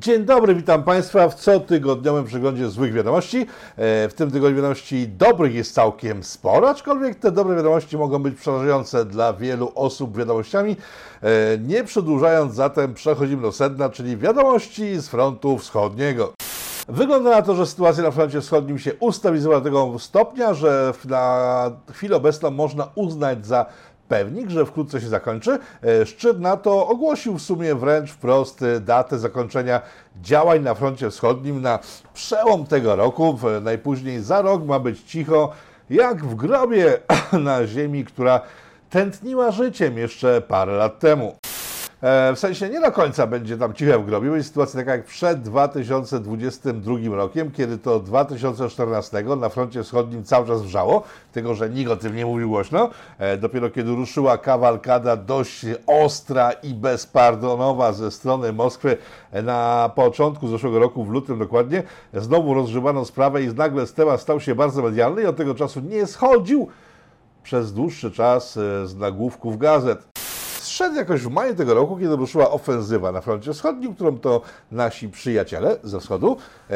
Dzień dobry, witam Państwa w cotygodniowym przeglądzie złych wiadomości. E, w tym tygodniu wiadomości dobrych jest całkiem sporo, aczkolwiek te dobre wiadomości mogą być przerażające dla wielu osób wiadomościami. E, nie przedłużając zatem przechodzimy do sedna, czyli wiadomości z frontu wschodniego. Wygląda na to, że sytuacja na froncie wschodnim się ustabilizowała do tego stopnia, że na chwilę obecną można uznać za pewnik, że wkrótce się zakończy. E, szczyt NATO ogłosił w sumie wręcz wprost e, datę zakończenia działań na froncie wschodnim na przełom tego roku. Najpóźniej za rok ma być cicho, jak w grobie na ziemi, która tętniła życiem jeszcze parę lat temu. E, w sensie nie do końca będzie tam ciche w grobie, będzie sytuacja taka jak przed 2022 rokiem, kiedy to 2014 na froncie wschodnim cały czas wrzało, tylko że nikt o tym nie mówił głośno. E, dopiero kiedy ruszyła kawalkada dość ostra i bezpardonowa ze strony Moskwy na początku zeszłego roku, w lutym dokładnie, znowu rozgrzewano sprawę i nagle temat stał się bardzo medialny i od tego czasu nie schodził przez dłuższy czas e, z nagłówków gazet zszedł jakoś w maju tego roku, kiedy ruszyła ofensywa na froncie wschodnim, którą to nasi przyjaciele ze wschodu e,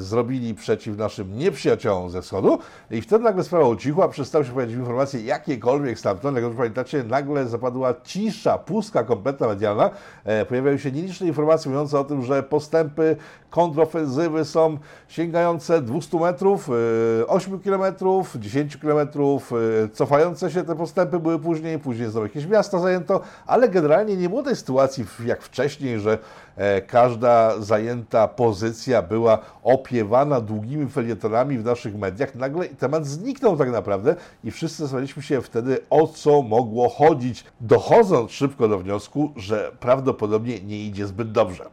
zrobili przeciw naszym nieprzyjaciołom ze wschodu. I wtedy nagle sprawa ucichła, przestały się pojawiać informacje jakiekolwiek stamtąd, jak już pamiętacie, nagle zapadła cisza, pustka kompletna medialna, e, pojawiały się nieliczne informacje mówiące o tym, że postępy kontrofensywy są sięgające 200 metrów, 8 e, kilometrów, 10 kilometrów, e, cofające się te postępy były później, później znowu jakieś miasta zajęto, ale generalnie nie było tej sytuacji jak wcześniej, że e, każda zajęta pozycja była opiewana długimi felietonami w naszych mediach. Nagle temat zniknął tak naprawdę i wszyscy zastanawialiśmy się wtedy, o co mogło chodzić, dochodząc szybko do wniosku, że prawdopodobnie nie idzie zbyt dobrze.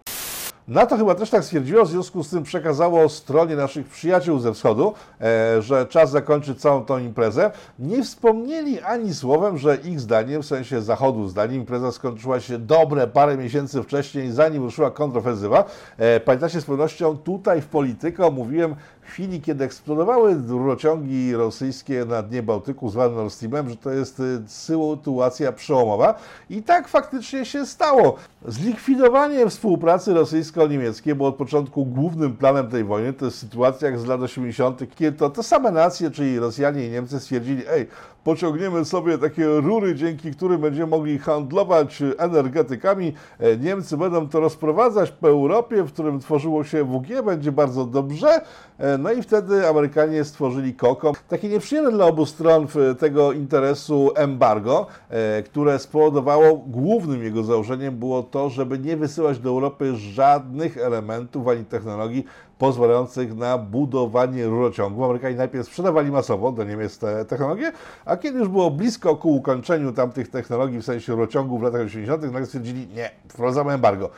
NATO chyba też tak stwierdziło, w związku z tym przekazało stronie naszych przyjaciół ze wschodu, e, że czas zakończyć całą tą imprezę. Nie wspomnieli ani słowem, że ich zdaniem, w sensie zachodu zdaniem, impreza skończyła się dobre parę miesięcy wcześniej, zanim ruszyła kontrofensywa. E, pamiętacie z pewnością tutaj w polityce mówiłem w chwili, kiedy eksplodowały rurociągi rosyjskie na dnie Bałtyku zwane Nord Streamem, że to jest y, sytuacja przełomowa. I tak faktycznie się stało. Zlikwidowanie współpracy rosyjsko-niemieckiej było od początku głównym planem tej wojny. To jest sytuacja jak z lat 80., kiedy to te same nacje, czyli Rosjanie i Niemcy stwierdzili, ej, pociągniemy sobie takie rury, dzięki którym będziemy mogli handlować energetykami. E, Niemcy będą to rozprowadzać po Europie, w którym tworzyło się WG, będzie bardzo dobrze. E, no i wtedy Amerykanie stworzyli KOKO. Takie nieprzyjemne dla obu stron tego interesu embargo, e, które spowodowało, głównym jego założeniem było to, żeby nie wysyłać do Europy żadnych elementów ani technologii pozwalających na budowanie rurociągu. Amerykanie najpierw sprzedawali masowo do Niemiec te technologie, a kiedy już było blisko ku ukończeniu tamtych technologii w sensie rurociągu w latach 80., nagle stwierdzili, nie, wprowadzamy embargo.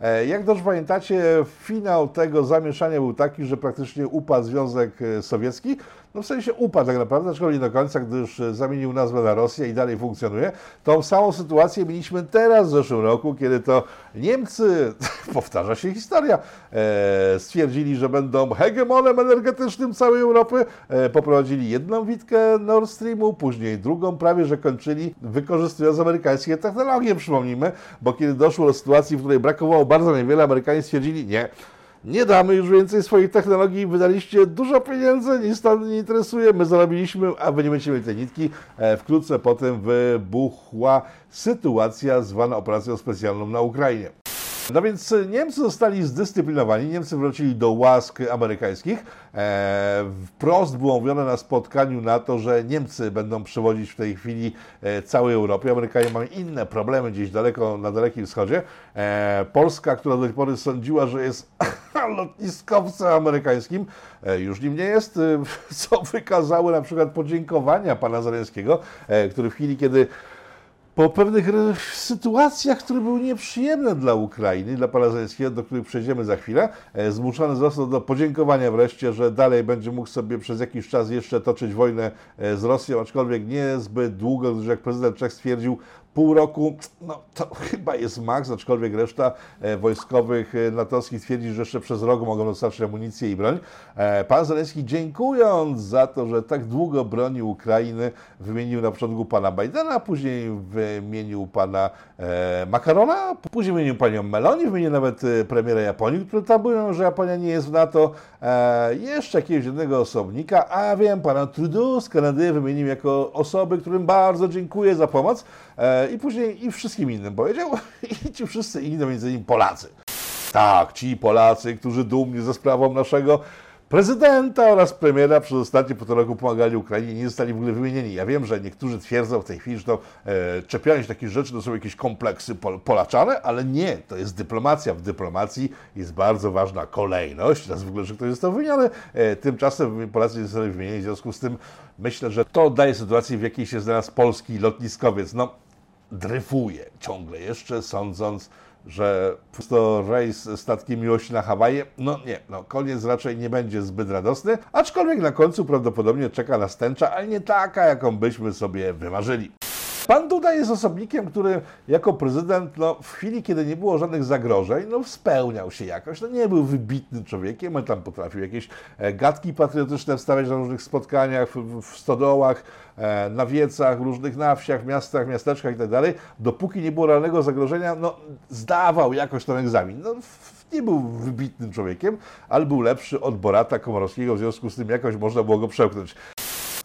E, jak dobrze pamiętacie, finał tego zamieszania był taki, że praktycznie upadł Związek e, Sowiecki. No w sensie upadł tak naprawdę, aczkolwiek nie do końca, gdyż e, zamienił nazwę na Rosję i dalej funkcjonuje. Tą samą sytuację mieliśmy teraz w zeszłym roku, kiedy to Niemcy, powtarza się historia, stwierdzili, że będą hegemonem energetycznym całej Europy. poprowadzili jedną witkę Nord Streamu, później drugą, prawie że kończyli wykorzystując amerykańskie technologie, przypomnijmy, bo kiedy doszło do sytuacji, w której brakowało bardzo niewiele, Amerykanie stwierdzili, nie, nie damy już więcej swoich technologii, wydaliście dużo pieniędzy, nic nas nie interesuje, my zarobiliśmy, a wy nie będziecie mieli tej nitki. E, wkrótce potem wybuchła sytuacja zwana operacją specjalną na Ukrainie. No więc Niemcy zostali zdyscyplinowani, Niemcy wrócili do łask amerykańskich. E, wprost było mówione na spotkaniu na to, że Niemcy będą przewodzić w tej chwili e, całej Europie. Amerykanie mają inne problemy gdzieś daleko, na Dalekim Wschodzie. E, Polska, która do tej pory sądziła, że jest lotniskowcem amerykańskim, e, już nim nie jest, e, co wykazały na przykład podziękowania pana Zaleńskiego, e, który w chwili, kiedy po pewnych sytuacjach, które były nieprzyjemne dla Ukrainy, dla pana Zelenskiego, do których przejdziemy za chwilę, e, zmuszony został do podziękowania wreszcie, że dalej będzie mógł sobie przez jakiś czas jeszcze toczyć wojnę e, z Rosją, aczkolwiek nie zbyt długo, gdyż jak prezydent Czech stwierdził, pół roku, no to chyba jest maks, aczkolwiek reszta e, wojskowych e, natowskich twierdzi, że jeszcze przez rok mogą dostarczyć amunicję i broń. E, pan Zelenski dziękując za to, że tak długo bronił Ukrainy, wymienił na początku pana Bidena, później wymienił pana Macarona, później wymienił panią Meloni, wymienił nawet premiera Japonii, który mówią, że Japonia nie jest w NATO, jeszcze jakiegoś jednego osobnika, a wiem, pana Trudeau z Kanady wymienił jako osoby, którym bardzo dziękuję za pomoc. E, I później i wszystkim innym powiedział, i ci wszyscy inni, między innymi Polacy. Tak, ci Polacy, którzy dumnie ze sprawą naszego prezydenta oraz premiera przez ostatnie półtora roku pomagali Ukrainie, nie zostali w ogóle wymienieni. Ja wiem, że niektórzy twierdzą w tej chwili, że to e, czepianie się takich rzeczy to są jakieś kompleksy pol polaczane, ale nie, to jest dyplomacja. W dyplomacji jest bardzo ważna kolejność, teraz w ogóle, że ktoś został wymieniony, e, tymczasem Polacy nie zostali wymienieni, w związku z tym myślę, że to daje sytuację, w jakiej się znalazł polski lotniskowiec. No, dryfuje ciągle jeszcze, sądząc, że to rejs statkiem miłości na Hawaje, no nie, no koniec raczej nie będzie zbyt radosny, aczkolwiek na końcu prawdopodobnie czeka nas tęcza, ale nie taka, jaką byśmy sobie wymarzyli. Pan Duda jest osobnikiem, który jako prezydent, no, w chwili, kiedy nie było żadnych zagrożeń, no, spełniał się jakoś. No, nie był wybitnym człowiekiem, on tam potrafił jakieś e, gadki patriotyczne wstawiać na różnych spotkaniach, w, w stodołach, e, na wiecach, różnych na wsiach, miastach, miasteczkach itd. Tak Dopóki nie było realnego zagrożenia, no, zdawał jakoś ten egzamin. No, nie był wybitnym człowiekiem, ale był lepszy od Borata Komorowskiego, w związku z tym jakoś można było go przełknąć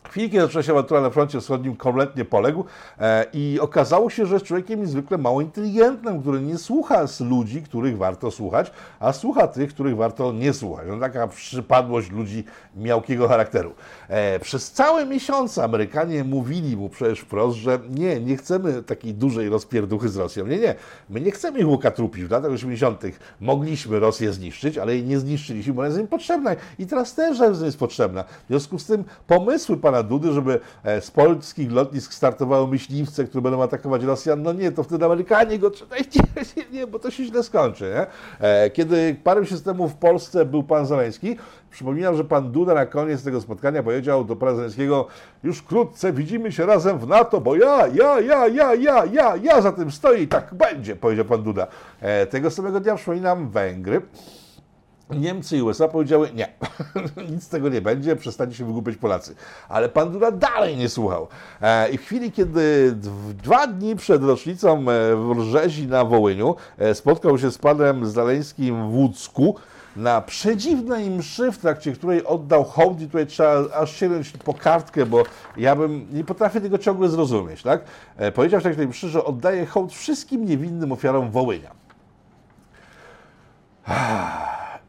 chwili, kiedy zaczęła się awantura na froncie wschodnim, kompletnie poległ e, i okazało się, że jest człowiekiem niezwykle mało inteligentnym, który nie słucha z ludzi, których warto słuchać, a słucha tych, których warto nie słuchać. No, taka przypadłość ludzi miałkiego charakteru. E, przez całe miesiące Amerykanie mówili mu przecież wprost, że nie, nie chcemy takiej dużej rozpierduchy z Rosją. Nie, nie, my nie chcemy ich łukatrupić. W latach 80. mogliśmy Rosję zniszczyć, ale jej nie zniszczyliśmy, bo ona jest im potrzebna i teraz też jest potrzebna. W związku z tym pomysły pana Dudy, żeby e, z polskich lotnisk startowały myśliwce, które będą atakować Rosjan, no nie, to wtedy Amerykanie go nie, nie, nie bo to się źle skończy. Nie? E, kiedy parę miesięcy temu w Polsce był pan Zaleński, przypominam, że pan Duda na koniec tego spotkania powiedział do pana Zaleńskiego, już wkrótce widzimy się razem w NATO, bo ja, ja, ja, ja, ja, ja, ja za tym stoję i tak będzie, powiedział pan Duda. E, tego samego dnia przypominam Węgry. Niemcy i USA powiedziały nie, nic z tego nie będzie, przestańcie się wygłupiać Polacy. Ale pan Duda dalej nie słuchał. E, I w chwili, kiedy dwa dni przed rocznicą e, w Rzezi na Wołyniu e, spotkał się z panem Zaleńskim w Łódzku, na przedziwnej mszy, w trakcie której oddał hołd i tutaj trzeba aż sięgnąć po kartkę, bo ja bym, nie potrafię tego ciągle zrozumieć, tak? Powiedział w trakcie mszy, że oddaje hołd wszystkim niewinnym ofiarom Wołynia.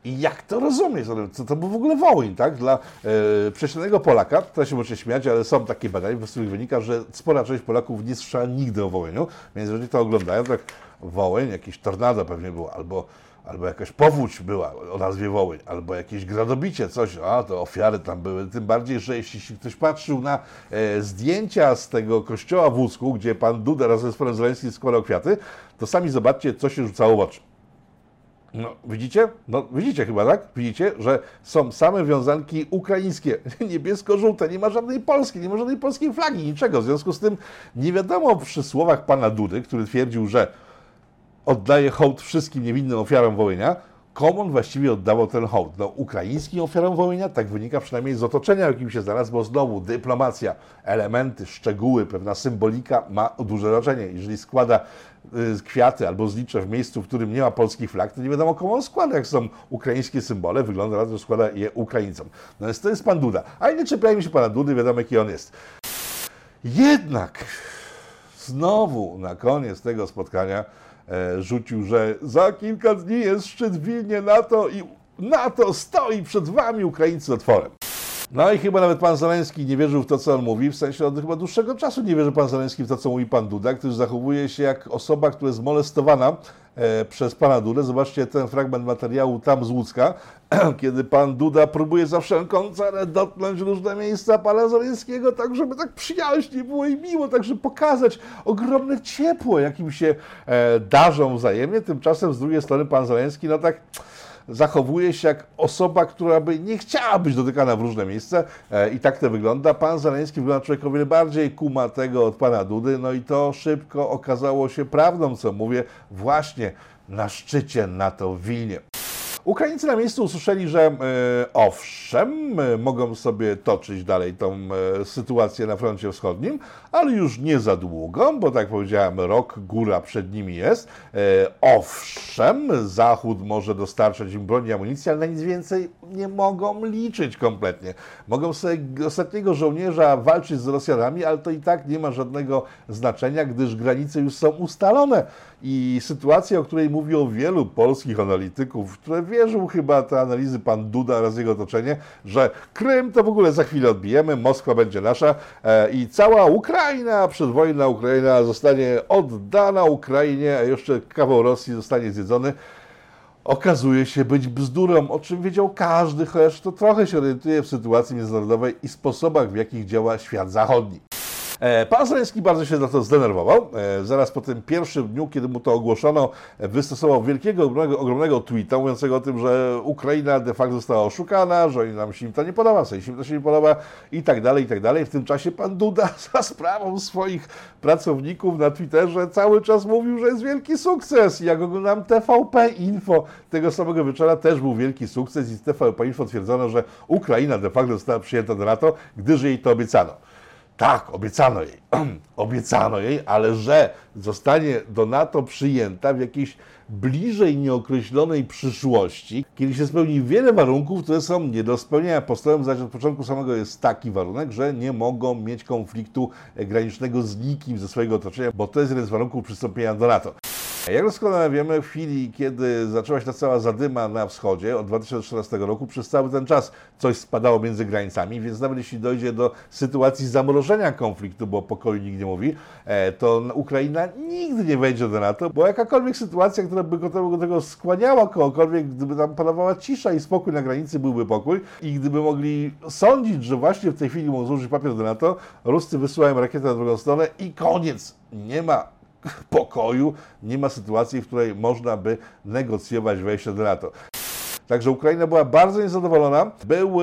I jak to rozumieć? Co to był w ogóle Wołyń, tak? Dla e, przeciętnego Polaka, to się może śmiać, ale są takie badania, z których wynika, że spora część Polaków nie słyszała nigdy o Wołyniu, więc jeżeli to oglądają, to jak Wołyń, jakiś tornado pewnie było, albo albo jakaś powódź była o nazwie Wołyń, albo jakieś gradobicie, coś, a to ofiary tam były. Tym bardziej, że jeśli ktoś patrzył na e, zdjęcia z tego kościoła w Łódzku, gdzie pan Duda razem z panem Zeleńskim składał kwiaty, to sami zobaczcie, co się rzucało w oczy. No, widzicie? No, widzicie chyba, tak? Widzicie, że są same wiązanki ukraińskie, niebiesko-żółte, nie ma żadnej polskiej, nie ma żadnej polskiej flagi, niczego. W związku z tym nie wiadomo przy słowach pana Dudy, który twierdził, że oddaje hołd wszystkim niewinnym ofiarom Wołynia, komu on właściwie oddawał ten hołd? No, ukraińskim ofiarom Wołynia, tak wynika przynajmniej z otoczenia, jakim się znalazł, bo znowu dyplomacja, elementy, szczegóły, pewna symbolika ma duże znaczenie. Jeżeli składa y, kwiaty albo zlicze w miejscu, w którym nie ma polskich flag, to nie wiadomo komu on składa. Jak są ukraińskie symbole, wygląda na to, że składa je Ukraińcom. No więc to jest pan Duda. A nie czepiajmy się pana Dudy, wiadomo jaki on jest. Jednak znowu na koniec tego spotkania rzucił, że za kilka dni jest szczyt w Wilnie NATO i NATO stoi przed wami, Ukraińcy, otworem. No i chyba nawet pan Zaleński nie wierzył w to, co on mówi, w sensie od chyba dłuższego czasu nie wierzy pan Zaleński w to, co mówi pan Duda, który zachowuje się jak osoba, która jest molestowana e, przez pana Dudę. Zobaczcie ten fragment materiału tam z Łódzka, kiedy pan Duda próbuje za wszelką cenę dotknąć różne miejsca pana Zaleńskiego, tak żeby tak przyjaźnie było i miło, tak żeby pokazać ogromne ciepło, jakim się e, darzą wzajemnie. Tymczasem z drugiej strony pan Zaleński, no tak zachowuje się jak osoba, która by nie chciała być dotykana w różne miejsca e, i tak to wygląda. Pan Zaleński wygląda człowiek o wiele bardziej kumatego od pana Dudy, no i to szybko okazało się prawdą, co mówię właśnie na szczycie NATO w Wilnie. Ukraińcy na miejscu usłyszeli, że e, owszem, e, mogą sobie toczyć dalej tą e, sytuację na froncie wschodnim, ale już nie za długo, bo tak powiedziałem, rok góra przed nimi jest. Owszem, Zachód może dostarczać im broni amunicji, ale na nic więcej nie mogą liczyć kompletnie. Mogą sobie ostatniego żołnierza walczyć z Rosjanami, ale to i tak nie ma żadnego znaczenia, gdyż granice już są ustalone. I sytuacja, o której mówi o wielu polskich analityków, które wierzył chyba te analizy pan Duda oraz jego otoczenie, że Krym to w ogóle za chwilę odbijemy, Moskwa będzie nasza e, i cała Ukraina, przedwojna Ukraina zostanie oddana Ukrainie, a jeszcze kawał Rosji zostanie zjedzony okazuje się być bzdurą, o czym wiedział każdy, chociaż to trochę się orientuje w sytuacji międzynarodowej i sposobach, w jakich działa świat zachodni. E, Pan Zeleński bardzo się na to zdenerwował. E, Zaraz po tym pierwszym dniu, kiedy mu to ogłoszono, wystosował wielkiego, ogromnego, ogromnego tweeta mówiącego o tym, że Ukraina de facto została oszukana, że nam się im to nie podoba, że im to się nie podoba i tak dalej, i tak dalej. W tym czasie pan Duda za sprawą swoich pracowników na Twitterze cały czas mówił, że jest wielki sukces. Jak oglądam TVP Info tego samego wieczora też był wielki sukces i z TVP Info twierdzono, że Ukraina de facto została przyjęta do NATO, gdyż jej to obiecano. Tak, obiecano jej. obiecano jej, ale że zostanie do NATO przyjęta w jakiejś bliżej nieokreślonej przyszłości, kiedy się spełni wiele warunków, które są nie do spełnienia. Podstawowym zaś od początku samego jest taki warunek, że nie mogą mieć konfliktu granicznego z nikim ze swojego otoczenia, bo to jest jeden z warunków przystąpienia do NATO. Jak doskonale wiemy, w chwili, kiedy zaczęła się ta cała zadyma na wschodzie od 2014 roku, przez cały ten czas coś spadało między granicami, więc nawet jeśli dojdzie do sytuacji zamrożenia konfliktu, bo o pokoju nikt nie mówi, e, to Ukraina nigdy nie wejdzie do NATO, bo jakakolwiek sytuacja, która by do tego skłaniała kogokolwiek, gdyby tam panowała cisza i spokój na granicy, byłby pokój i gdyby mogli sądzić, że właśnie w tej chwili mogą złożyć papier do NATO, Ruscy wysyłają rakietę na drugą stronę i koniec. Nie ma pokoju, nie ma sytuacji, w której można by negocjować wejście do NATO. Także Ukraina była bardzo niezadowolona. Był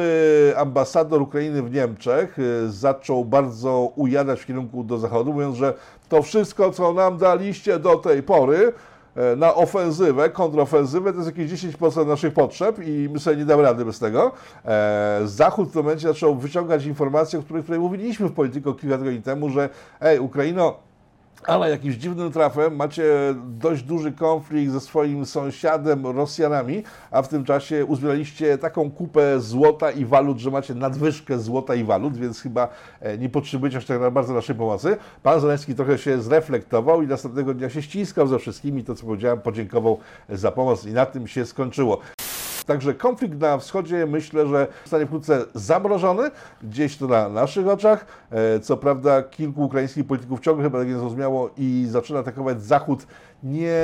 ambasador Ukrainy w Niemczech, y, zaczął bardzo ujadać w kierunku do Zachodu, mówiąc, że to wszystko, co nam daliście do tej pory, e, na ofensywę, kontrofensywę, to jest jakieś 10% naszych potrzeb i my sobie nie damy rady bez tego. E, Zachód w tym momencie zaczął wyciągać informacje, o których, których mówiliśmy w polityce kilka tygodni temu, że ej, Ukraino, ale jakimś dziwnym trafem macie dość duży konflikt ze swoim sąsiadem Rosjanami, a w tym czasie uzbieraliście taką kupę złota i walut, że macie nadwyżkę złota i walut, więc chyba e, nie potrzebujecie aż tak bardzo naszej pomocy. Pan Zaleński trochę się zreflektował i następnego dnia się ściskał ze wszystkimi, to co powiedziałem, podziękował za pomoc i na tym się skończyło. Także konflikt na wschodzie myślę, że zostanie wkrótce zamrożony, gdzieś to na naszych oczach. E, co prawda kilku ukraińskich polityków ciągle chyba tak nie zrozumiało i zaczyna atakować Zachód, nie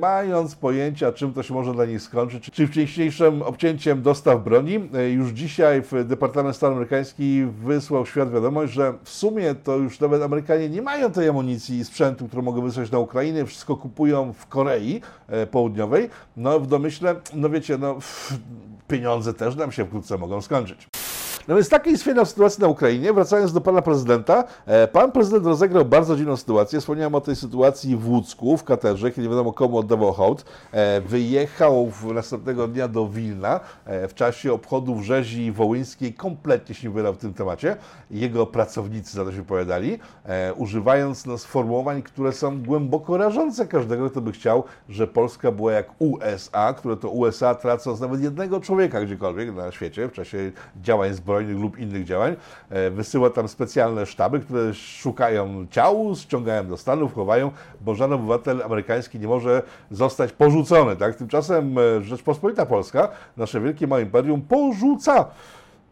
mając pojęcia, czym to się może dla nich skończyć, czy wcześniejszym obcięciem dostaw broni. E, już dzisiaj Departament Stanu Amerykański wysłał w świat wiadomość, że w sumie to już nawet Amerykanie nie mają tej amunicji i sprzętu, którą mogą wysłać na Ukrainę, wszystko kupują w Korei e, Południowej. No w domyśle, no wiecie, no pieniądze też nam się wkrótce mogą skończyć. No więc taka jest fajna sytuacja na Ukrainie. Wracając do pana prezydenta, e, pan prezydent rozegrał bardzo dziwną sytuację. Wspomniałem o tej sytuacji w Łódzku, w Katerze, kiedy nie wiadomo komu oddawał hołd. E, wyjechał następnego dnia do Wilna e, w czasie obchodów rzezi wołyńskiej. Kompletnie się nie wybrał w tym temacie. Jego pracownicy za to się wypowiadali, używając no, sformułowań, które są głęboko rażące każdego, kto by chciał, że Polska była jak USA, które to USA tracąc nawet jednego człowieka gdziekolwiek na świecie w czasie działań zbrojnych zbrojnych lub innych działań. E, wysyła tam specjalne sztaby, które szukają ciał, ściągają do Stanów, chowają, bo żaden obywatel amerykański nie może zostać porzucony. Tak? Tymczasem e, Rzeczpospolita Polska, nasze wielkie małe imperium, porzuca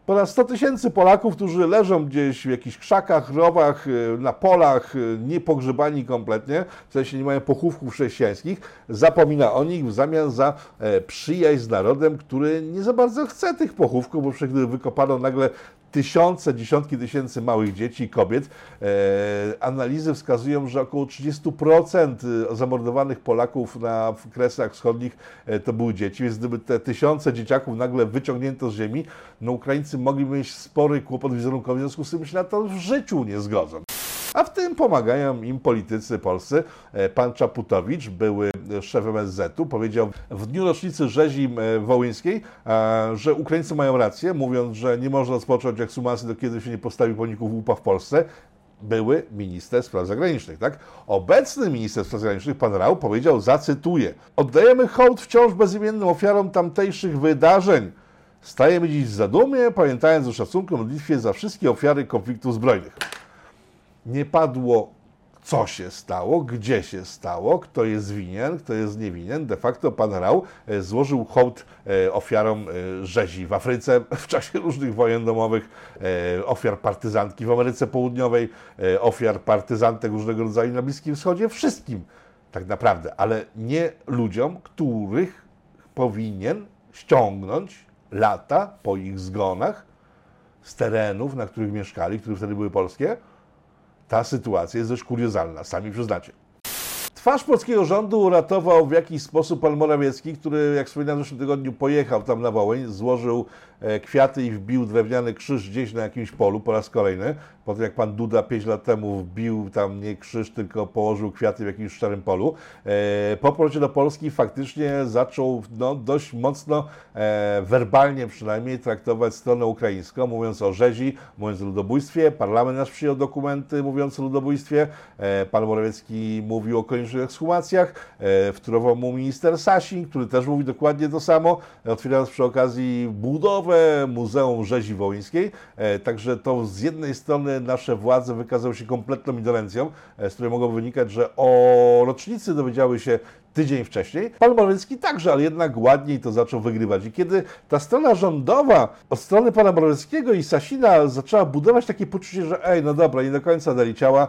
ponad 100 tysięcy Polaków, którzy leżą gdzieś w jakichś krzakach, rowach, y, na polach, y, niepogrzebani kompletnie, w sensie nie mają pochówków chrześcijańskich, zapomina o nich w zamian za e, przyjaźń z narodem, który nie za bardzo chce tych pochówków, bo przecież gdy wykopano nagle tysiące, dziesiątki tysięcy małych dzieci i kobiet. E, analizy wskazują, że około 30% zamordowanych Polaków na Kresach Wschodnich e, to były dzieci, więc gdyby te tysiące dzieciaków nagle wyciągnięto z ziemi, no Ukraińcy mogliby mieć spory kłopot wizerunkowy, w związku z tym się na to w życiu nie zgodzą. A w tym pomagają im politycy polscy. E, pan Czaputowicz, były szef MSZ-u, powiedział w dniu rocznicy rzezi e, wołyńskiej, e, że Ukraińcy mają rację, mówiąc, że nie można rozpocząć ekshumacji, do kiedy się nie postawi pomników łupa w Polsce były minister spraw zagranicznych, tak? Obecny minister spraw zagranicznych, pan Rał, powiedział, zacytuję, oddajemy hołd wciąż bezimiennym ofiarom tamtejszych wydarzeń. Stajemy dziś w zadumie, pamiętając o szacunku modlitwie za wszystkie ofiary konfliktów zbrojnych nie padło, co się stało, gdzie się stało, kto jest winien, kto jest niewinien. De facto pan Rał e, złożył hołd e, ofiarom e, rzezi w Afryce w czasie różnych wojen domowych, ofiar partyzantki w Ameryce Południowej, ofiar partyzantek różnego rodzaju na Bliskim Wschodzie, wszystkim tak naprawdę, ale nie ludziom, których powinien ściągnąć lata po ich zgonach z terenów, na których mieszkali, które wtedy były polskie, ta sytuacja jest dość kuriozalna, sami przyznacie. Twarz polskiego rządu uratował w jakiś sposób pan Morawiecki, który, jak wspominałem w zeszłym tygodniu, pojechał tam na Wołyń, złożył e, kwiaty i wbił drewniany krzyż gdzieś na jakimś polu po raz kolejny. Po tym jak pan Duda 5 lat temu wbił tam nie krzyż, tylko położył kwiaty w jakimś szczerym polu. E, po powrocie do Polski faktycznie zaczął no, dość mocno, e, werbalnie przynajmniej, traktować stronę ukraińską, mówiąc o rzezi, mówiąc o ludobójstwie. Parlament nasz przyjął dokumenty mówiące o ludobójstwie. Pan Morawiecki mówił o dzisiejszych ekshumacjach. E, wtórował mu minister Sasin, który też mówi dokładnie to samo, otwierając przy okazji budowę Muzeum Rzezi Wołyńskiej. E, także to z jednej strony nasze władze wykazały się kompletną indolencją, e, z której mogło wynikać, że o rocznicy dowiedziały się tydzień wcześniej. Pan Morawiecki także, ale jednak ładniej to zaczął wygrywać. I kiedy ta strona rządowa od strony pana Morawieckiego i Sasina zaczęła budować takie poczucie, że ej, no dobra, nie do końca dali ciała,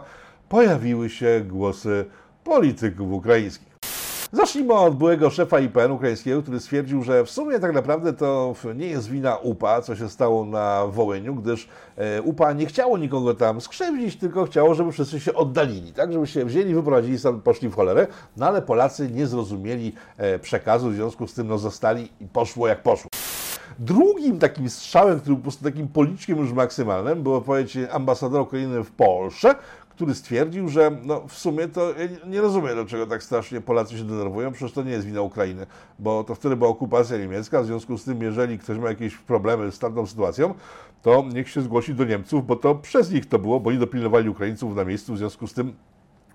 pojawiły się głosy polityków ukraińskich. Zacznijmy od byłego szefa IPN ukraińskiego, który stwierdził, że w sumie tak naprawdę to nie jest wina UPA, co się stało na Wołyniu, gdyż e, UPA nie chciało nikogo tam skrzywdzić, tylko chciało, żeby wszyscy się oddalili, tak, żeby się wzięli, wyprowadzili stąd, poszli w cholerę, no ale Polacy nie zrozumieli e, przekazu, w związku z tym no, zostali i poszło jak poszło. Drugim takim strzałem, który był po prostu takim policzkiem już maksymalnym, było powiedzieć ambasador Ukrainy w Polsce, który stwierdził, że no, w sumie to ja nie rozumiem, dlaczego tak strasznie Polacy się denerwują, przecież to nie jest wina Ukrainy, bo to wtedy była okupacja niemiecka, w związku z tym, jeżeli ktoś ma jakieś problemy z tamtą sytuacją, to niech się zgłosi do Niemców, bo to przez nich to było, bo oni dopilnowali Ukraińców na miejscu, w związku z tym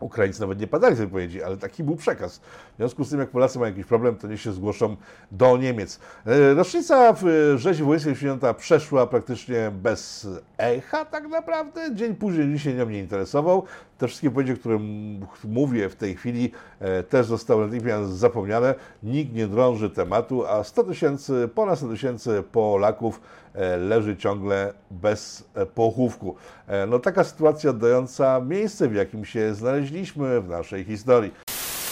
Ukraińcy nawet nie padali z wypowiedzi, ale taki był przekaz. W związku z tym, jak Polacy mają jakiś problem, to niech się zgłoszą do Niemiec. E, rocznica w rzezi wojennej święta przeszła praktycznie bez echa tak naprawdę. Dzień później nikt się nią nie interesował. Te wszystkie wypowiedzi, które mówię w tej chwili, e, też zostały natychmiast zapomniane. Nikt nie drąży tematu, a 100 tysięcy, ponad 100 tysięcy Polaków e, leży ciągle bez pochówku. No taka sytuacja oddająca miejsce, w jakim się znaleźliśmy w naszej historii.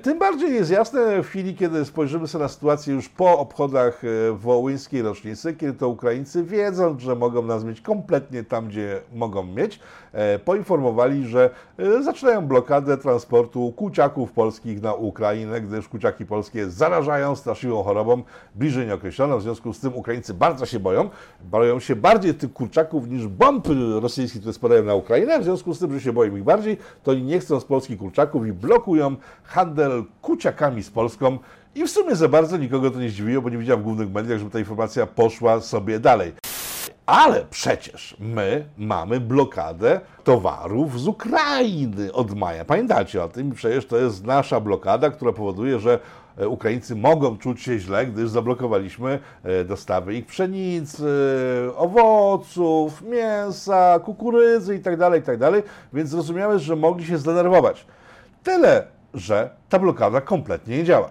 Tym bardziej jest jasne w chwili, kiedy spojrzymy sobie na sytuację już po obchodach e, wołyńskiej rocznicy, kiedy to Ukraińcy wiedzą, że mogą nas mieć kompletnie tam, gdzie mogą mieć, e, poinformowali, że e, zaczynają blokadę transportu kuciaków polskich na Ukrainę, gdyż kuciaki polskie zarażają straszliwą chorobą bliżej nieokreśloną. W związku z tym Ukraińcy bardzo się boją. Boją się bardziej tych kurczaków niż bomb rosyjskich, które spadają na Ukrainę. W związku z tym, że się boją ich bardziej, to oni nie chcą z polskich kurczaków i blokują handel handel kuciakami z Polską i w sumie za bardzo nikogo to nie zdziwiło, bo nie widziałem w głównych mediach, żeby ta informacja poszła sobie dalej. Ale przecież my mamy blokadę towarów z Ukrainy od maja. Pamiętacie o tym? Przecież to jest nasza blokada, która powoduje, że e, Ukraińcy mogą czuć się źle, gdyż zablokowaliśmy e, dostawy ich pszenicy, owoców, mięsa, kukurydzy itd., tak itd., tak więc zrozumiałe, że mogli się zdenerwować. Tyle że ta blokada kompletnie nie działa.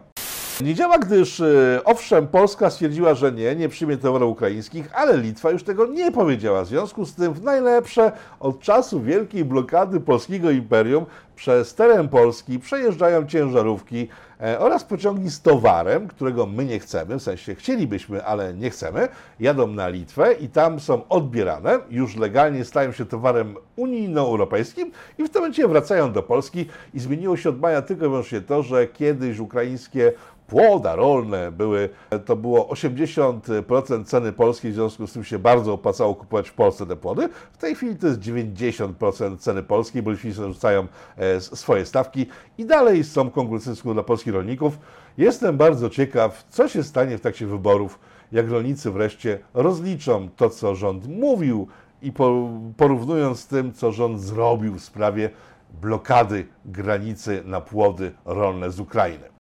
Nie działa, gdyż e, owszem, Polska stwierdziła, że nie, nie przyjmie towarów ukraińskich, ale Litwa już tego nie powiedziała. W związku z tym w najlepsze od czasu wielkiej blokady polskiego imperium przez teren Polski przejeżdżają ciężarówki e, oraz pociągi z towarem, którego my nie chcemy, w sensie chcielibyśmy, ale nie chcemy, jadą na Litwę i tam są odbierane, już legalnie stają się towarem unijno-europejskim i w tym momencie wracają do Polski. I zmieniło się od maja tylko i wyłącznie to, że kiedyś ukraińskie płoda rolne były, to było 80% ceny polskiej, w związku z tym się bardzo opłacało kupować w Polsce te płody. W tej chwili to jest 90% ceny polskiej, bo Litwini rzucają e, swoje stawki i dalej są konkurencyjne dla polskich rolników. Jestem bardzo ciekaw, co się stanie w trakcie wyborów, jak rolnicy wreszcie rozliczą to, co rząd mówił i porównując z tym, co rząd zrobił w sprawie blokady granicy na płody rolne z Ukrainy.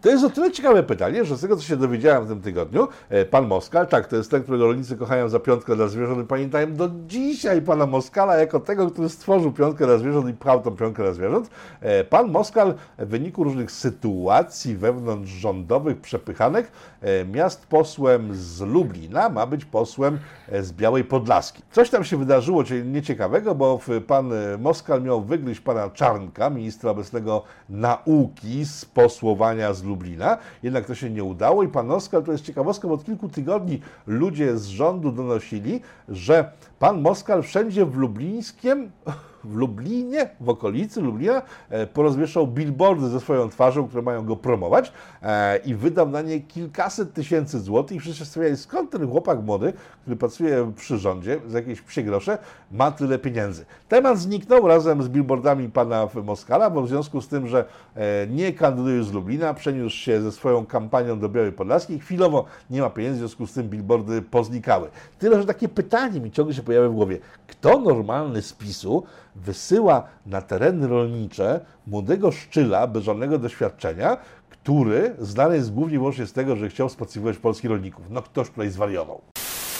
To jest o tyle ciekawe pytanie, że z tego, co się dowiedziałem w tym tygodniu, e, pan Moskal, tak, to jest ten, którego rolnicy kochają za piątkę dla zwierząt i pamiętają do dzisiaj pana Moskala jako tego, który stworzył piątkę dla zwierząt i pchał tą piątkę dla zwierząt. E, pan Moskal w wyniku różnych sytuacji wewnątrzrządowych, przepychanek, e, miast posłem z Lublina ma być posłem z Białej Podlaski. Coś tam się wydarzyło nieciekawego, bo pan Moskal miał wygryźć pana Czarnka, ministra obecnego nauki z posłowania z Lublina, jednak to się nie udało i pan Oskar, to jest ciekawostka, bo od kilku tygodni ludzie z rządu donosili, że pan Moskal wszędzie w Lublińskiem w Lublinie, w okolicy Lublina, e, porozwieszał billboardy ze swoją twarzą, które mają go promować e, i wydał na nie kilkaset tysięcy złotych i wszyscy stawiali, skąd ten chłopak młody, który pracuje przy rządzie, za jakieś psie grosze, ma tyle pieniędzy. Temat zniknął razem z billboardami pana Moskala, bo w związku z tym, że e, nie kandyduje z Lublina, przeniósł się ze swoją kampanią do Białej Podlaskiej, chwilowo nie ma pieniędzy, w związku z tym billboardy poznikały. Tyle, że takie pytanie mi ciągle się pojawia w głowie. Kto normalny z PiSu wysyła na tereny rolnicze młodego szczyla bez żadnego doświadczenia, który znany jest głównie i wyłącznie z tego, że chciał spacyfikować polskich rolników. No ktoś tutaj zwariował.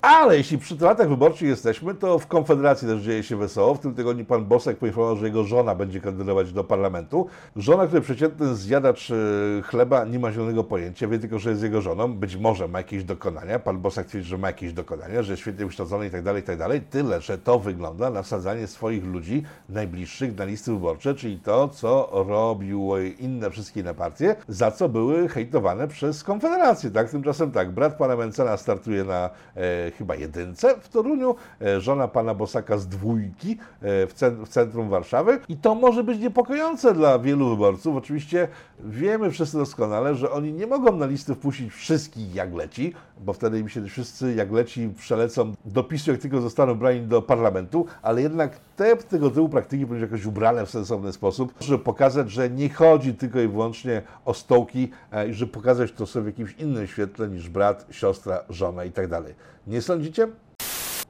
Ale jeśli przy tematach wyborczych jesteśmy, to w Konfederacji też dzieje się wesoło. W tym tygodniu pan Bosek poinformował, że jego żona będzie kandydować do parlamentu. Żona, który przeciętny zjadacz e, chleba nie ma zielonego pojęcia, wie tylko, że jest jego żoną. Być może ma jakieś dokonania. Pan Bosek twierdzi, że ma jakieś dokonania, że jest świetnie wykształcony i tak dalej, i tak dalej. Tyle, że to wygląda na wsadzanie swoich ludzi najbliższych na listy wyborcze, czyli to, co robiły inne wszystkie inne partie, za co były hejtowane przez Konfederację. Tak? Tymczasem tak, brat pana Mencena startuje na e, chyba jedynce w Toruniu, e, żona pana Bosaka z dwójki e, w centrum Warszawy i to może być niepokojące dla wielu wyborców. Oczywiście wiemy wszyscy doskonale, że oni nie mogą na listy wpuścić wszystkich jak leci, bo wtedy im się wszyscy jak leci przelecą do PiSu, jak tylko zostaną brani do parlamentu, ale jednak te tego typu praktyki powinny jakoś ubrane w sensowny sposób, żeby pokazać, że nie chodzi tylko i wyłącznie o stołki e, i żeby pokazać to sobie w jakimś innym świetle niż brat, siostra, żona i tak dalej. Nie sądzicie?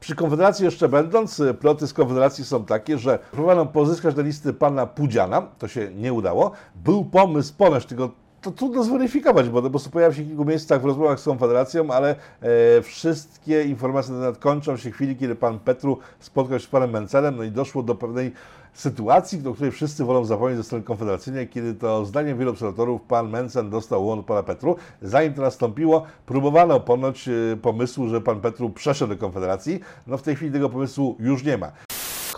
Przy Konfederacji jeszcze będąc, e, ploty z Konfederacji są takie, że próbowano pozyskać na listy pana Pudziana, to się nie udało. Był pomysł ponoć, tylko to trudno zweryfikować, bo po prostu się w kilku miejscach w rozmowach z Konfederacją, ale e, wszystkie informacje na temat kończą się w chwili, kiedy pan Petru spotkał się z panem Mencelem, no i doszło do pewnej sytuacji, do której wszyscy wolą zapomnieć ze strony konfederacyjnej, kiedy to zdaniem wielu obserwatorów pan Mencen dostał łon pana Petru. Zanim to nastąpiło, próbowano ponoć e, pomysłu, że pan Petru przeszedł do Konfederacji. No w tej chwili tego pomysłu już nie ma.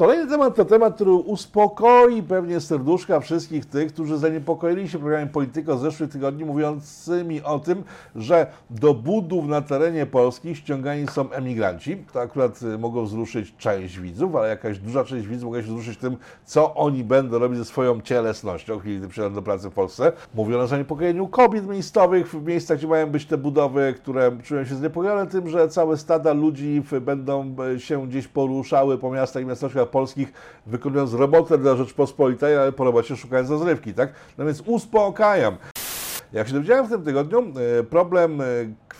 Kolejny temat to temat, który uspokoi pewnie serduszka wszystkich tych, którzy zaniepokoili się programem Polityko zeszłych tygodni, mówiącymi o tym, że do budów na terenie Polski ściągani są emigranci. To akurat y, mogą wzruszyć część widzów, ale jakaś duża część widzów mogła się wzruszyć tym, co oni będą robić ze swoją cielesnością, kiedy przyjadą do pracy w Polsce. Mówiono o zaniepokojeniu kobiet miejscowych w miejscach, gdzie mają być te budowy, które czują się zaniepokojone tym, że całe stada ludzi będą e, się gdzieś poruszały po miastach i miasteczkach polskich, wykonując robotę dla Rzeczpospolitej, ale po robocie szukając rozrywki, tak? No więc uspokajam. Jak się dowiedziałem w tym tygodniu, e, problem e,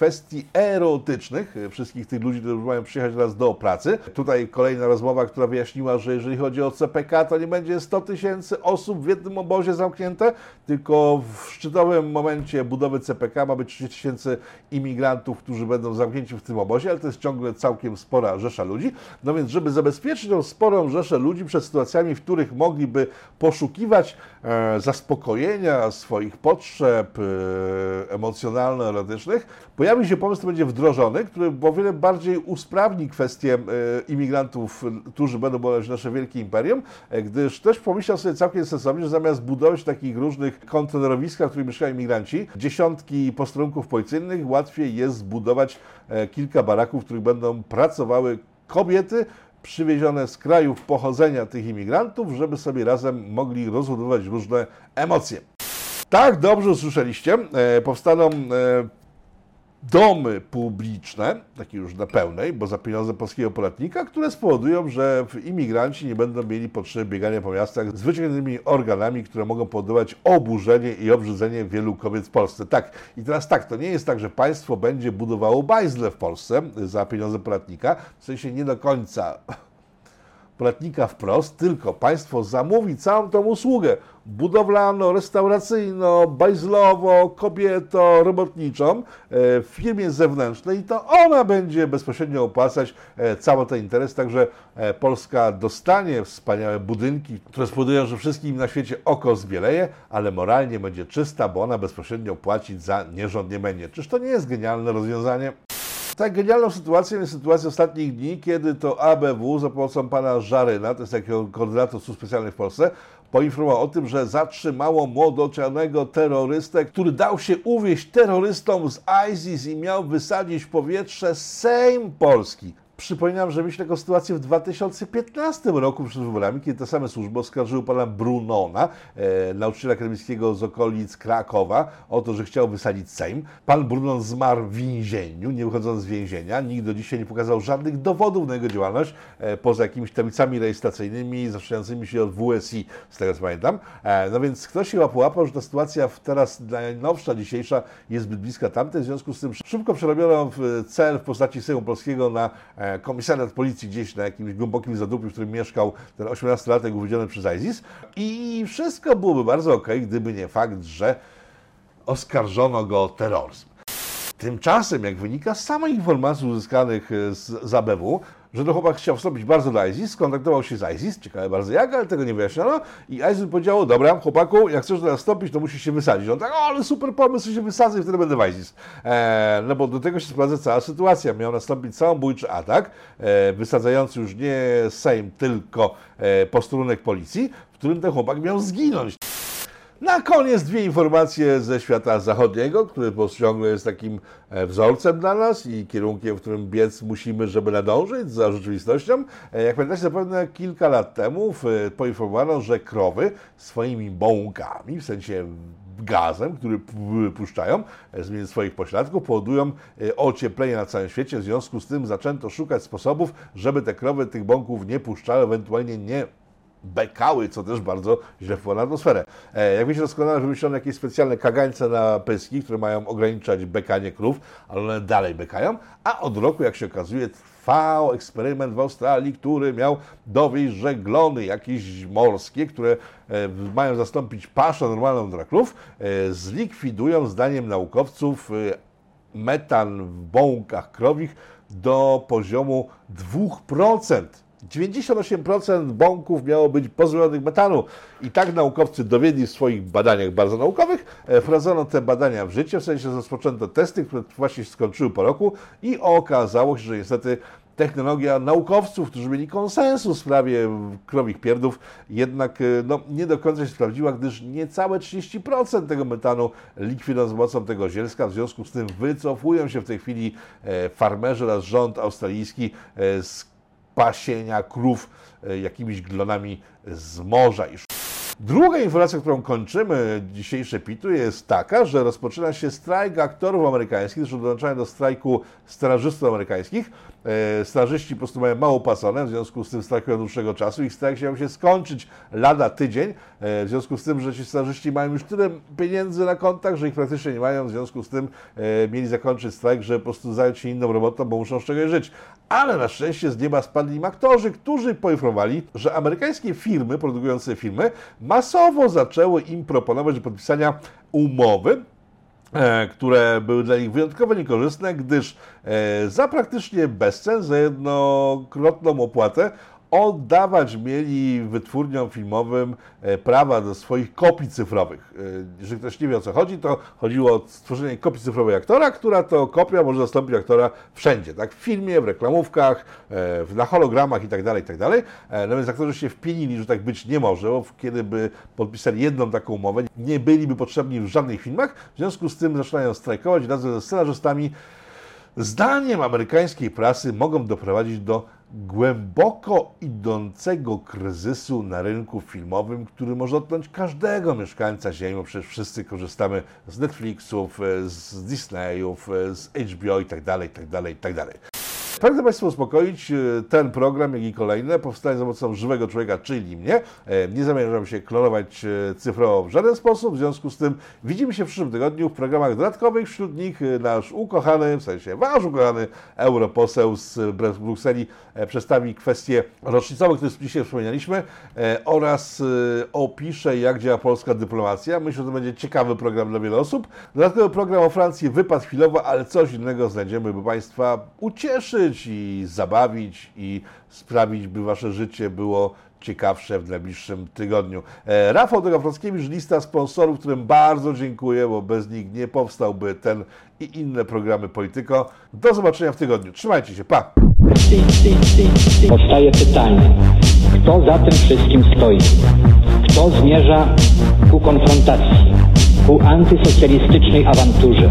kwestii erotycznych e, wszystkich tych ludzi, którzy mają przyjechać teraz do pracy. Tutaj kolejna rozmowa, która wyjaśniła, że jeżeli chodzi o CPK, to nie będzie 100 tysięcy osób w jednym obozie zamknięte, tylko w szczytowym momencie budowy CPK ma być 30 tysięcy imigrantów, którzy będą zamknięci w tym obozie, ale to jest ciągle całkiem spora rzesza ludzi. No więc, żeby zabezpieczyć tą sporą rzeszę ludzi przed sytuacjami, w których mogliby poszukiwać e, zaspokojenia swoich potrzeb, emocjonalno-erotycznych, pojawi się pomysł, będzie wdrożony, który o wiele bardziej usprawni kwestię imigrantów, którzy będą budować nasze wielkie imperium, gdyż też pomyślał sobie całkiem sensownie, że zamiast budować takich różnych kontenerowiskach, w których mieszkają imigranci, dziesiątki posterunków policyjnych, łatwiej jest zbudować kilka baraków, w których będą pracowały kobiety, przywiezione z krajów pochodzenia tych imigrantów, żeby sobie razem mogli rozładować różne emocje. Tak, dobrze usłyszeliście. E, powstaną e, domy publiczne, takie już na pełnej, bo za pieniądze polskiego podatnika, które spowodują, że imigranci nie będą mieli potrzeby biegania po miastach z wyciągniętymi organami, które mogą powodować oburzenie i obrzydzenie wielu kobiet w Polsce. Tak, i teraz tak, to nie jest tak, że państwo będzie budowało bajzle w Polsce za pieniądze podatnika, w sensie nie do końca podatnika wprost, tylko państwo zamówi całą tą usługę budowlano, restauracyjno, bajzlowo, kobieto, robotniczą e, w firmie zewnętrznej i to ona będzie bezpośrednio opłacać e, cały ten interes, także e, Polska dostanie wspaniałe budynki, które spowodują, że wszystkim na świecie oko zbieleje, ale moralnie będzie czysta, bo ona bezpośrednio płacić za nierząd nie będzie. Czyż to nie jest genialne rozwiązanie? Tak genialną sytuacją jest sytuacja ostatnich dni, kiedy to ABW za pomocą pana Żaryna, to jest takiego koordynator służb specjalnych w Polsce, poinformował o tym, że zatrzymało młodocianego terrorystę, który dał się uwieść terrorystom z ISIS i miał wysadzić w powietrze Sejm Polski. Przypominam, że mieliśmy taką sytuację w 2015 roku przed wyborami, kiedy te same służby oskarżyły pana Brunona, e, nauczyciela akademickiego z okolic Krakowa, o to, że chciał wysadzić Sejm. Pan Brunon zmarł w więzieniu, nie wychodząc z więzienia. Nikt do dzisiaj nie pokazał żadnych dowodów na jego działalność, e, poza jakimiś tablicami rejestracyjnymi zaczynającymi się od WSI, z tego co pamiętam. E, no więc ktoś się łapał, że ta sytuacja teraz najnowsza, dzisiejsza jest zbyt bliska tamtej, w związku z tym szybko przerobiono cel w postaci Sejmu Polskiego na e, komisariat policji gdzieś na jakimś głębokim zadupiu, w którym mieszkał ten 18-latek uwiedziony przez ISIS i wszystko byłoby bardzo ok, gdyby nie fakt, że oskarżono go o terroryzm. Tymczasem, jak wynika z samych informacji uzyskanych z, z ABW, że to chłopak chciał wstąpić bardzo do ISIS, skontaktował się z ISIS, ciekawe bardzo jak, ale tego nie wyjaśniono i ISIS powiedział, dobra chłopaku, jak chcesz do nas wstąpić, to musisz się wysadzić. On tak, o, ale super pomysł, się wysadzę i wtedy będę w ISIS. E, no bo do tego się sprowadza cała sytuacja. Miał nastąpić samobójczy atak, e, wysadzający już nie Sejm, tylko e, policji, w którym ten chłopak miał zginąć. Na koniec dwie informacje ze świata zachodniego, który ciągle jest takim e, wzorcem dla nas i kierunkiem, w którym biec musimy, żeby nadążyć za rzeczywistością. E, jak pamiętacie, zapewne kilka lat temu poinformowano, że krowy swoimi bąkami, w sensie gazem, który puszczają e, z swoich pośladków, powodują ocieplenie na całym świecie. W związku z tym zaczęto szukać sposobów, żeby te krowy tych bąków nie puszczały, ewentualnie nie bekały, co też bardzo źle wpływa na atmosferę. E, jak wiecie doskonale, wymyślono jakieś specjalne kagańce na pyski, które mają ograniczać bekanie krów, ale one dalej bekają, a od roku, jak się okazuje, trwał eksperyment w Australii, który miał dowieść, że glony jakieś morskie, które e, mają zastąpić paszę normalną dla krów, e, zlikwidują, zdaniem naukowców, metan w bąkach krowich do poziomu 2%. 98% bąków miało być pozbawionych metanu. I tak naukowcy dowiedli w swoich badaniach bardzo naukowych, e, wprowadzono te badania w życie, w sensie rozpoczęto testy, które właśnie się skończyły po roku i okazało się, że niestety technologia naukowców, którzy mieli konsensus w sprawie krowich pierdów, jednak e, no, nie do końca się sprawdziła, gdyż niecałe 30% tego metanu likwidowano z pomocą tego zielska, w związku z tym wycofują się w tej chwili e, farmerzy oraz rząd australijski z pasienia krów e, jakimiś glonami z morza. Druga informacja, którą kończymy dzisiejsze pitu jest taka, że rozpoczyna się strajk aktorów amerykańskich, którzy dołączają do strajku strażystów amerykańskich. E, strażyści po prostu mają mało pasone, w związku z tym strajkują dłuższego czasu. Ich strajk się się skończyć lada tydzień, e, w związku z tym, że ci strażyści mają już tyle pieniędzy na kontach, że ich praktycznie nie mają, w związku z tym mieli zakończyć strajk, żeby po prostu zająć się inną robotą, bo muszą z czegoś żyć. Ale na szczęście z nieba spadli im aktorzy, którzy poinformowali, że amerykańskie firmy produkujące filmy masowo zaczęły im proponować do podpisania umowy E, które były dla nich wyjątkowo niekorzystne, gdyż e, za praktycznie bezcen, za jednokrotną opłatę oddawać mieli wytwórniom filmowym e, prawa do swoich kopii cyfrowych. E, Jeżeli ktoś nie wie o co chodzi, to chodziło o stworzenie kopii cyfrowej aktora, która to kopia może zastąpić aktora wszędzie, tak? W filmie, w reklamówkach, e, na hologramach itd., itd. E, No więc aktorzy się wpienili, że tak być nie może, bo kiedy by podpisali jedną taką umowę, nie byliby potrzebni w żadnych filmach, w związku z tym zaczynają strajkować razem ze scenarzystami, zdaniem amerykańskiej prasy mogą doprowadzić do głęboko idącego kryzysu na rynku filmowym, który może dotknąć każdego mieszkańca Ziemi, bo przecież wszyscy korzystamy z Netflixów, e, z Disneyów, e, z HBO itd., itd., itd. Pragnę Państwa uspokoić, e, ten program, jak i kolejne, powstaje za pomocą żywego człowieka, czyli mnie. E, Nie zamierzam się klonować e, cyfrowo w żaden sposób, w związku z tym widzimy się w przyszłym tygodniu w programach dodatkowych, wśród nich e, nasz ukochany, w sensie wasz ukochany europoseł z Br- Brukseli przedstawi kwestie rocznicowe, które dzisiaj wspomnieliśmy e, oraz opisze, jak działa polska dyplomacja. Myślę, że to będzie ciekawy program dla wielu osób. Dodatkowy program o Francji wypadł chwilowo, ale coś innego znajdziemy, by Państwa ucieszyć i zabawić i sprawić, by Wasze życie było ciekawsze w najbliższym tygodniu. E, Rafał Dogafrowskiewicz, lista sponsorów, którym bardzo dziękuję, bo bez nich nie powstałby ten i inne programy Polityko. Do zobaczenia w tygodniu. Trzymajcie się, pa! Powstaje pytanie, kto za tym wszystkim stoi? Kto zmierza ku konfrontacji, ku antysocjalistycznej awanturze?